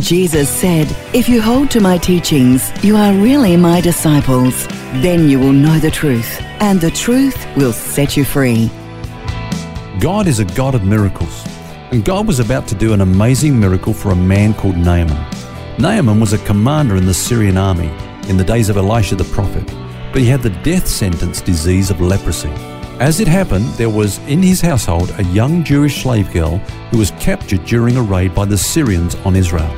Jesus said, If you hold to my teachings, you are really my disciples. Then you will know the truth, and the truth will set you free. God is a God of miracles, and God was about to do an amazing miracle for a man called Naaman. Naaman was a commander in the Syrian army in the days of Elisha the prophet, but he had the death sentence disease of leprosy. As it happened, there was in his household a young Jewish slave girl who was captured during a raid by the Syrians on Israel.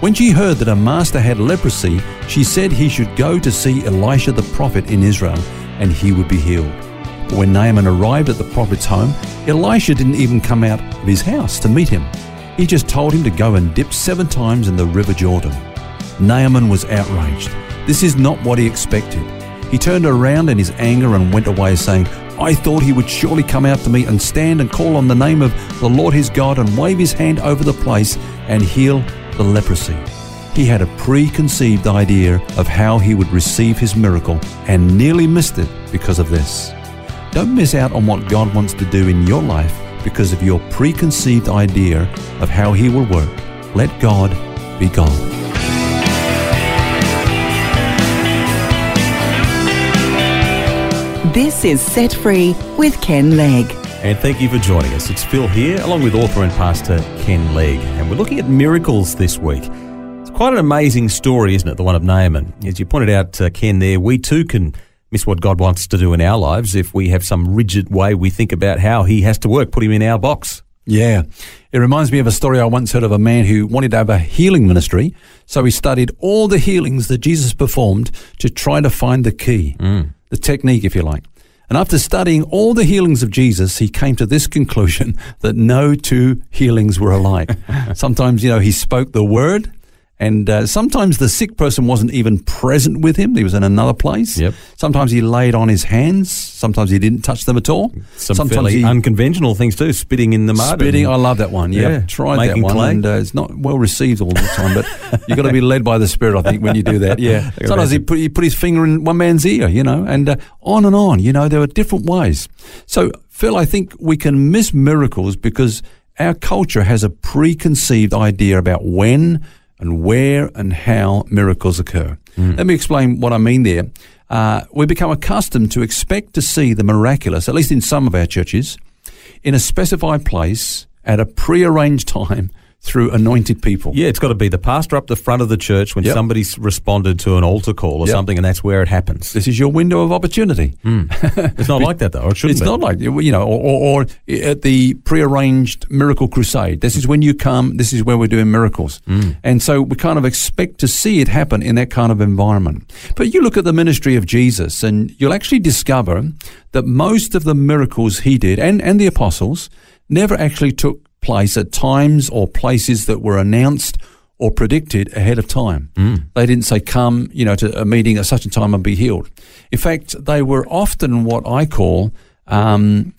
When she heard that her master had leprosy, she said he should go to see Elisha the prophet in Israel and he would be healed. But when Naaman arrived at the prophet's home, Elisha didn't even come out of his house to meet him. He just told him to go and dip seven times in the river Jordan. Naaman was outraged. This is not what he expected. He turned around in his anger and went away, saying, I thought he would surely come out to me and stand and call on the name of the Lord his God and wave his hand over the place and heal the leprosy. He had a preconceived idea of how he would receive his miracle and nearly missed it because of this. Don't miss out on what God wants to do in your life because of your preconceived idea of how he will work. Let God be God. This is Set Free with Ken Legg. And thank you for joining us. It's Phil here, along with author and pastor Ken Legg. And we're looking at miracles this week. It's quite an amazing story, isn't it? The one of Naaman. As you pointed out, uh, Ken, there, we too can miss what God wants to do in our lives if we have some rigid way we think about how He has to work, put Him in our box. Yeah. It reminds me of a story I once heard of a man who wanted to have a healing ministry. So he studied all the healings that Jesus performed to try to find the key. Mm the technique, if you like. And after studying all the healings of Jesus, he came to this conclusion that no two healings were alike. Sometimes, you know, he spoke the word and uh, sometimes the sick person wasn't even present with him. He was in another place. Yep. Sometimes he laid on his hands. Sometimes he didn't touch them at all. Some sometimes fairly he, unconventional things too. Spitting in the mud. Spitting. I love that one. Yeah, yeah tried that one, clay. and uh, it's not well received all the time. But you've got to be led by the Spirit, I think, when you do that. Yeah. Sometimes he put, he put his finger in one man's ear, you know, and uh, on and on. You know, there are different ways. So, Phil, I think we can miss miracles because our culture has a preconceived idea about when and where and how miracles occur. Mm. Let me explain what I mean there. Uh, we become accustomed to expect to see the miraculous, at least in some of our churches, in a specified place at a prearranged time through anointed people. Yeah, it's got to be the pastor up the front of the church when yep. somebody's responded to an altar call or yep. something, and that's where it happens. This is your window of opportunity. Mm. It's not like that, though, or it shouldn't It's be. not like, you know, or, or, or, at the prearranged miracle crusade. This is when you come, this is where we're doing miracles. Mm. And so we kind of expect to see it happen in that kind of environment. But you look at the ministry of Jesus, and you'll actually discover that most of the miracles he did, and, and the apostles, never actually took place at times or places that were announced or predicted ahead of time. Mm. They didn't say, come, you know, to a meeting at such a time and be healed. In fact, they were often what I call, um,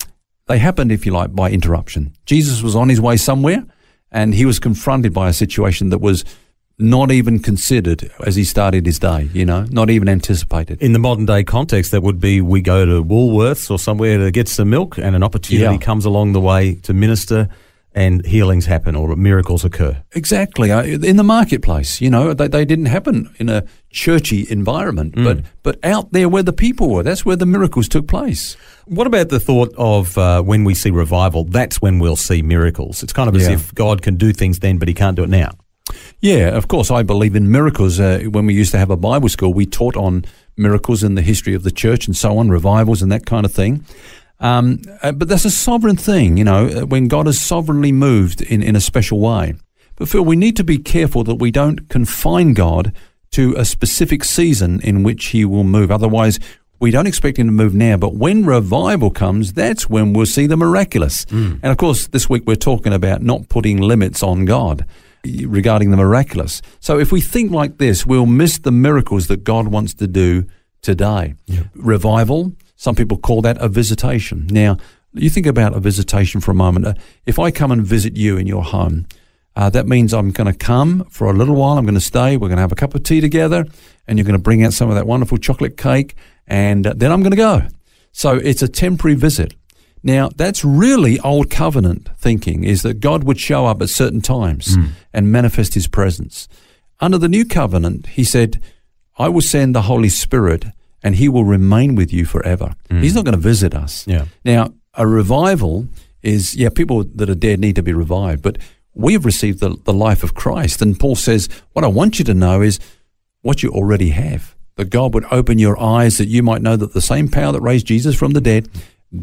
they happened, if you like, by interruption. Jesus was on his way somewhere and he was confronted by a situation that was not even considered as he started his day, you know, not even anticipated. In the modern day context, that would be we go to Woolworths or somewhere to get some milk and an opportunity yeah. comes along the way to minister and healings happen or miracles occur. Exactly. In the marketplace, you know, they, they didn't happen in a churchy environment, mm. but, but out there where the people were, that's where the miracles took place. What about the thought of uh, when we see revival, that's when we'll see miracles? It's kind of as yeah. if God can do things then, but he can't do it now. Yeah, of course, I believe in miracles. Uh, when we used to have a Bible school, we taught on miracles in the history of the church and so on, revivals and that kind of thing. Um, uh, but that's a sovereign thing, you know, uh, when God has sovereignly moved in, in a special way. But Phil, we need to be careful that we don't confine God to a specific season in which he will move. Otherwise, we don't expect him to move now, but when revival comes, that's when we'll see the miraculous. Mm. And of course, this week we're talking about not putting limits on God. regarding the miraculous. So if we think like this, we'll miss the miracles that God wants to do today. Revival, some people call that a visitation. Now, you think about a visitation for a moment. Uh, If I come and visit you in your home, uh, that means I'm going to come for a little while. I'm going to stay. We're going to have a cup of tea together, and you're going to bring out some of that wonderful chocolate cake, and uh, then I'm going to go. So it's a temporary visit. Now, that's really old covenant thinking is that God would show up at certain times and manifest his presence. Under the new covenant, he said, I will send the Holy Spirit and he will remain with you forever. Mm. He's not going to visit us. Yeah. Now, a revival is, yeah, people that are dead need to be revived, but we have received the, the life of Christ. And Paul says, what I want you to know is what you already have. That God would open your eyes that you might know that the same power that raised Jesus from the dead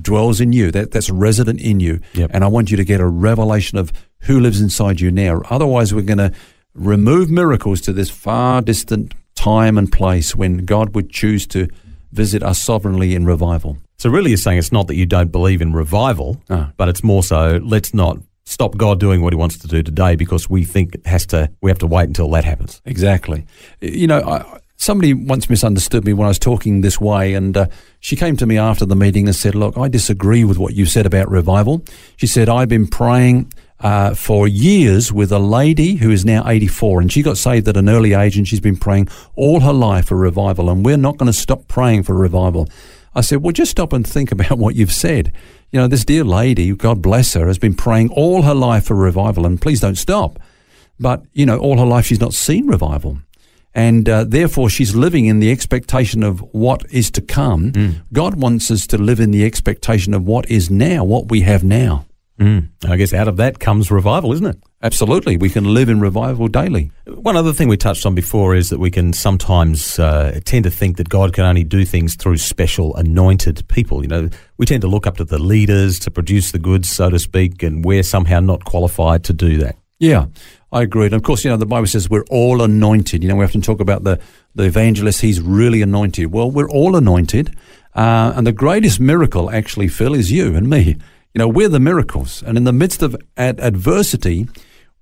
dwells in you. That, that's resident in you. Yep. And I want you to get a revelation of who lives inside you now. Otherwise, we're going to remove miracles to this far distant time and place when God would choose to visit us sovereignly in revival. So really, you're saying it's not that you don't believe in revival, Ah. but it's more so let's not stop God doing what He wants to do today because we think it has to. We have to wait until that happens. Exactly. You know, I, somebody once misunderstood me when I was talking this way, and uh, she came to me after the meeting and said, Look, I disagree with what you said about revival. She said, I've been praying. Uh, for years with a lady who is now 84 and she got saved at an early age and she's been praying all her life for revival and we're not going to stop praying for revival. I said, well, just stop and think about what you've said. You know, this dear lady, God bless her, has been praying all her life for revival and please don't stop. But, you know, all her life she's not seen revival. And uh, therefore, she's living in the expectation of what is to come. God wants us to live in the expectation of what is now, what we have now. Mm. I guess out of that comes revival, isn't it? Absolutely. We can live in revival daily. One other thing we touched on before is that we can sometimes uh, tend to think that God can only do things through special anointed people. You know, we tend to look up to the leaders to produce the goods, so to speak, and we're somehow not qualified to do that. Yeah, I agree. And of course, you know, the Bible says we're all anointed. You know, we often talk about the, the evangelist, he's really anointed. Well, we're all anointed. Uh, and the greatest miracle, actually, Phil, is you and me. You know, we're the miracles. And in the midst of ad- adversity,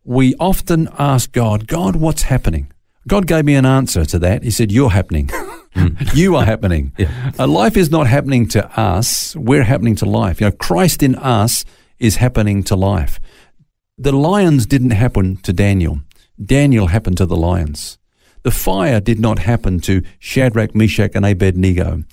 we often ask God, God, what's happening? God gave me an answer to that. He said, You're happening. Hmm. you are happening. Uh, life is not happening to us, we're happening to life. You know, Christ in us is happening to life. The lions didn't happen to Daniel. Daniel happened to the lions. The fire did not happen to Shadrach, Meshach, and Abednego.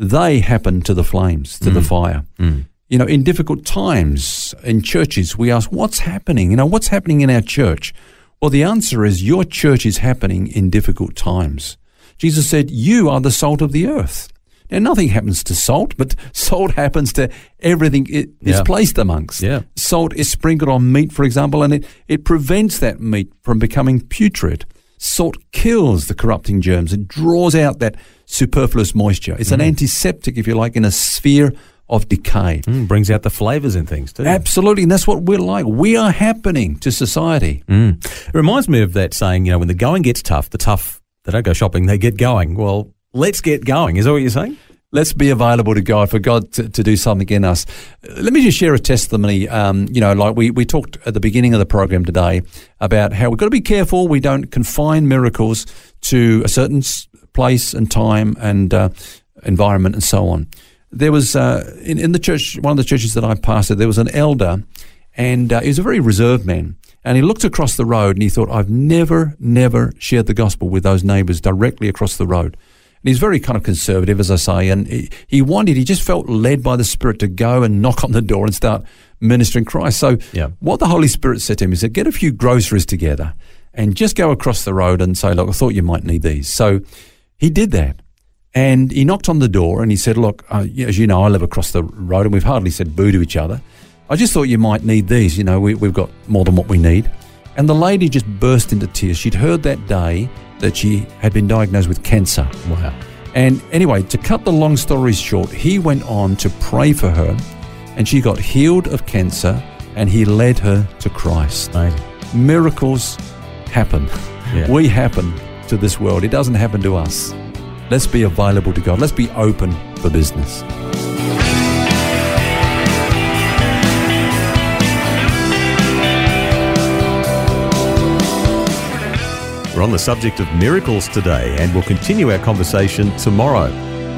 They happened to the flames, to the hmm. fire. Hmm. You know, in difficult times in churches, we ask, what's happening? You know, what's happening in our church? Well, the answer is your church is happening in difficult times. Jesus said, You are the salt of the earth. Now, nothing happens to salt, but salt happens to everything it is Yeah. placed amongst. Yeah. Salt is sprinkled on meat, for example, and it, it prevents that meat from becoming putrid. Salt kills the corrupting germs. It draws out that superfluous moisture. It's an mm-hmm. antiseptic, if you like, in a sphere of decay. Mm, brings out the flavours in things too. Absolutely. And that's what we're like. We are happening to society. Mm. It reminds me of that saying, you know, when the going gets tough, the tough, they don't go shopping, they get going. Well, let's get going. Is that what you're saying? Let's be available to God for God to, to do something in us. Let me just share a testimony. Um, you know, like we, we talked at the beginning of the program today about how we've got to be careful we don't confine miracles to a certain place and time and uh, environment and so on. There was uh, in, in the church, one of the churches that I pastored, there was an elder, and uh, he was a very reserved man. And he looked across the road and he thought, I've never, never shared the gospel with those neighbours directly across the road. And he's very kind of conservative, as I say, and he, he wanted, he just felt led by the Spirit to go and knock on the door and start ministering Christ. So, Yeah. what the Holy Spirit said to him is that get a few groceries together and just go across the road and say, Look, I thought you might need these. So, he did that. And he knocked on the door and he said, Look, uh, as you know, I live across the road and we've hardly said boo to each other. I just thought you might need these. You know, we, we've got more than what we need. And the lady just burst into tears. She'd heard that day that she had been diagnosed with cancer. Wow. And anyway, to cut the long story short, he went on to pray for her and she got healed of cancer and he led her to Christ. Amazing. Miracles happen. Yeah. We happen to this world. It doesn't happen to us. Let's be available to God. Let's be open for business. We're on the subject of miracles today and we'll continue our conversation tomorrow.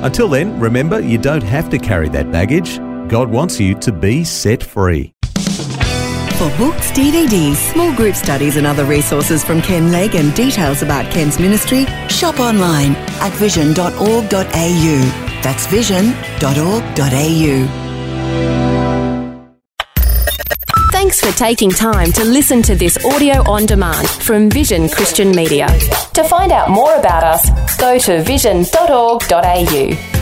Until then, remember you don't have to carry that baggage. God wants you to be set free. For books, DVDs, small group studies, and other resources from Ken Legg and details about Ken's ministry, shop online at vision.org.au. That's vision.org.au. Thanks for taking time to listen to this audio on demand from Vision Christian Media. To find out more about us, go to vision.org.au.